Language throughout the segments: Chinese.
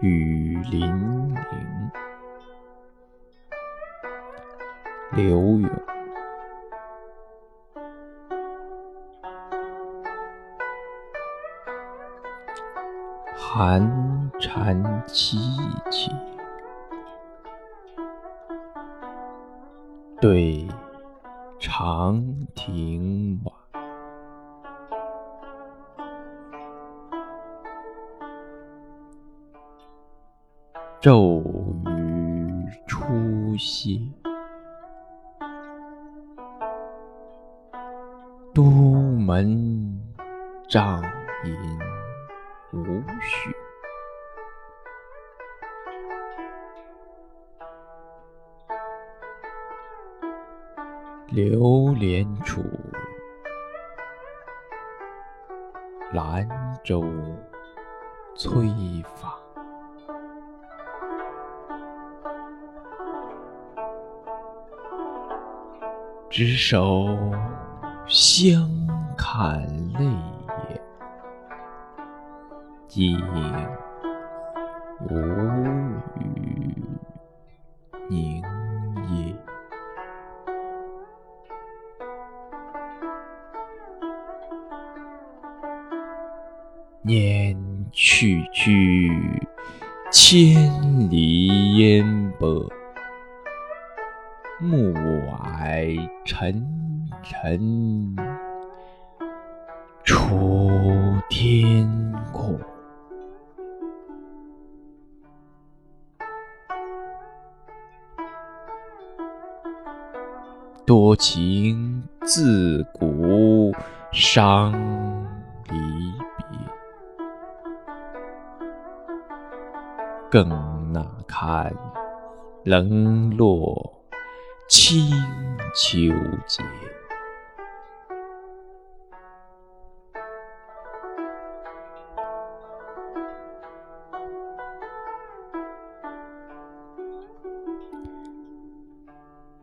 雨霖铃，刘永。寒蝉凄凄，对长亭晚。骤雨初歇，都门帐饮无绪。流连处，兰舟催发。执手相看泪眼，竟无语凝噎。念去去，千里烟波。暮霭沉沉楚天阔，多情自古伤离别，更那堪冷落。清秋节，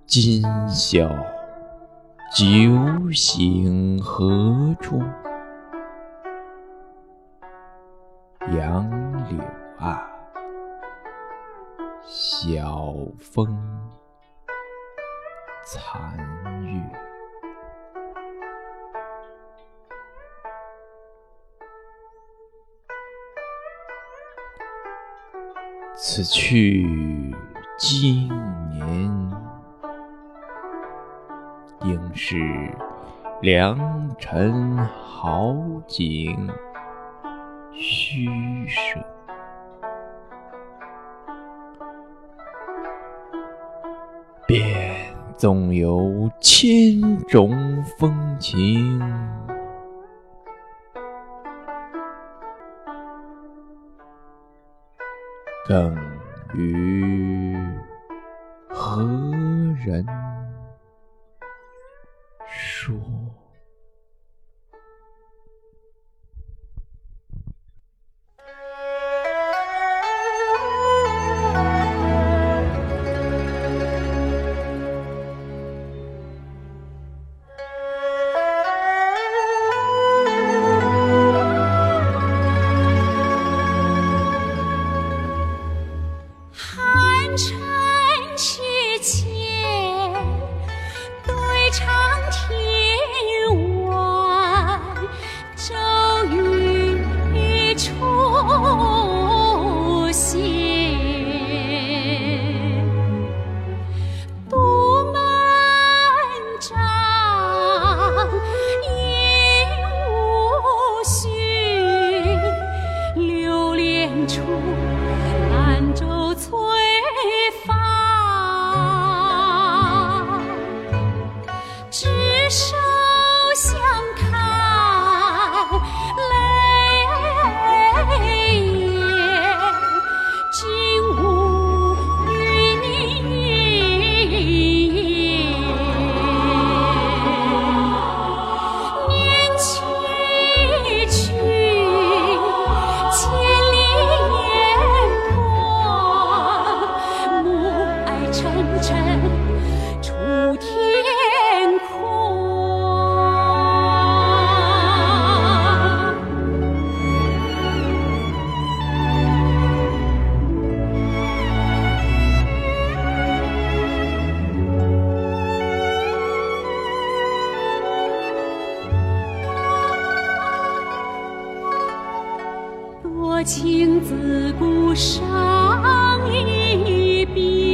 今宵酒醒何处？杨柳岸，晓风。残月，此去经年，应是良辰好景虚设。别。纵有千种风情，更与何人说？伤情自古伤离别。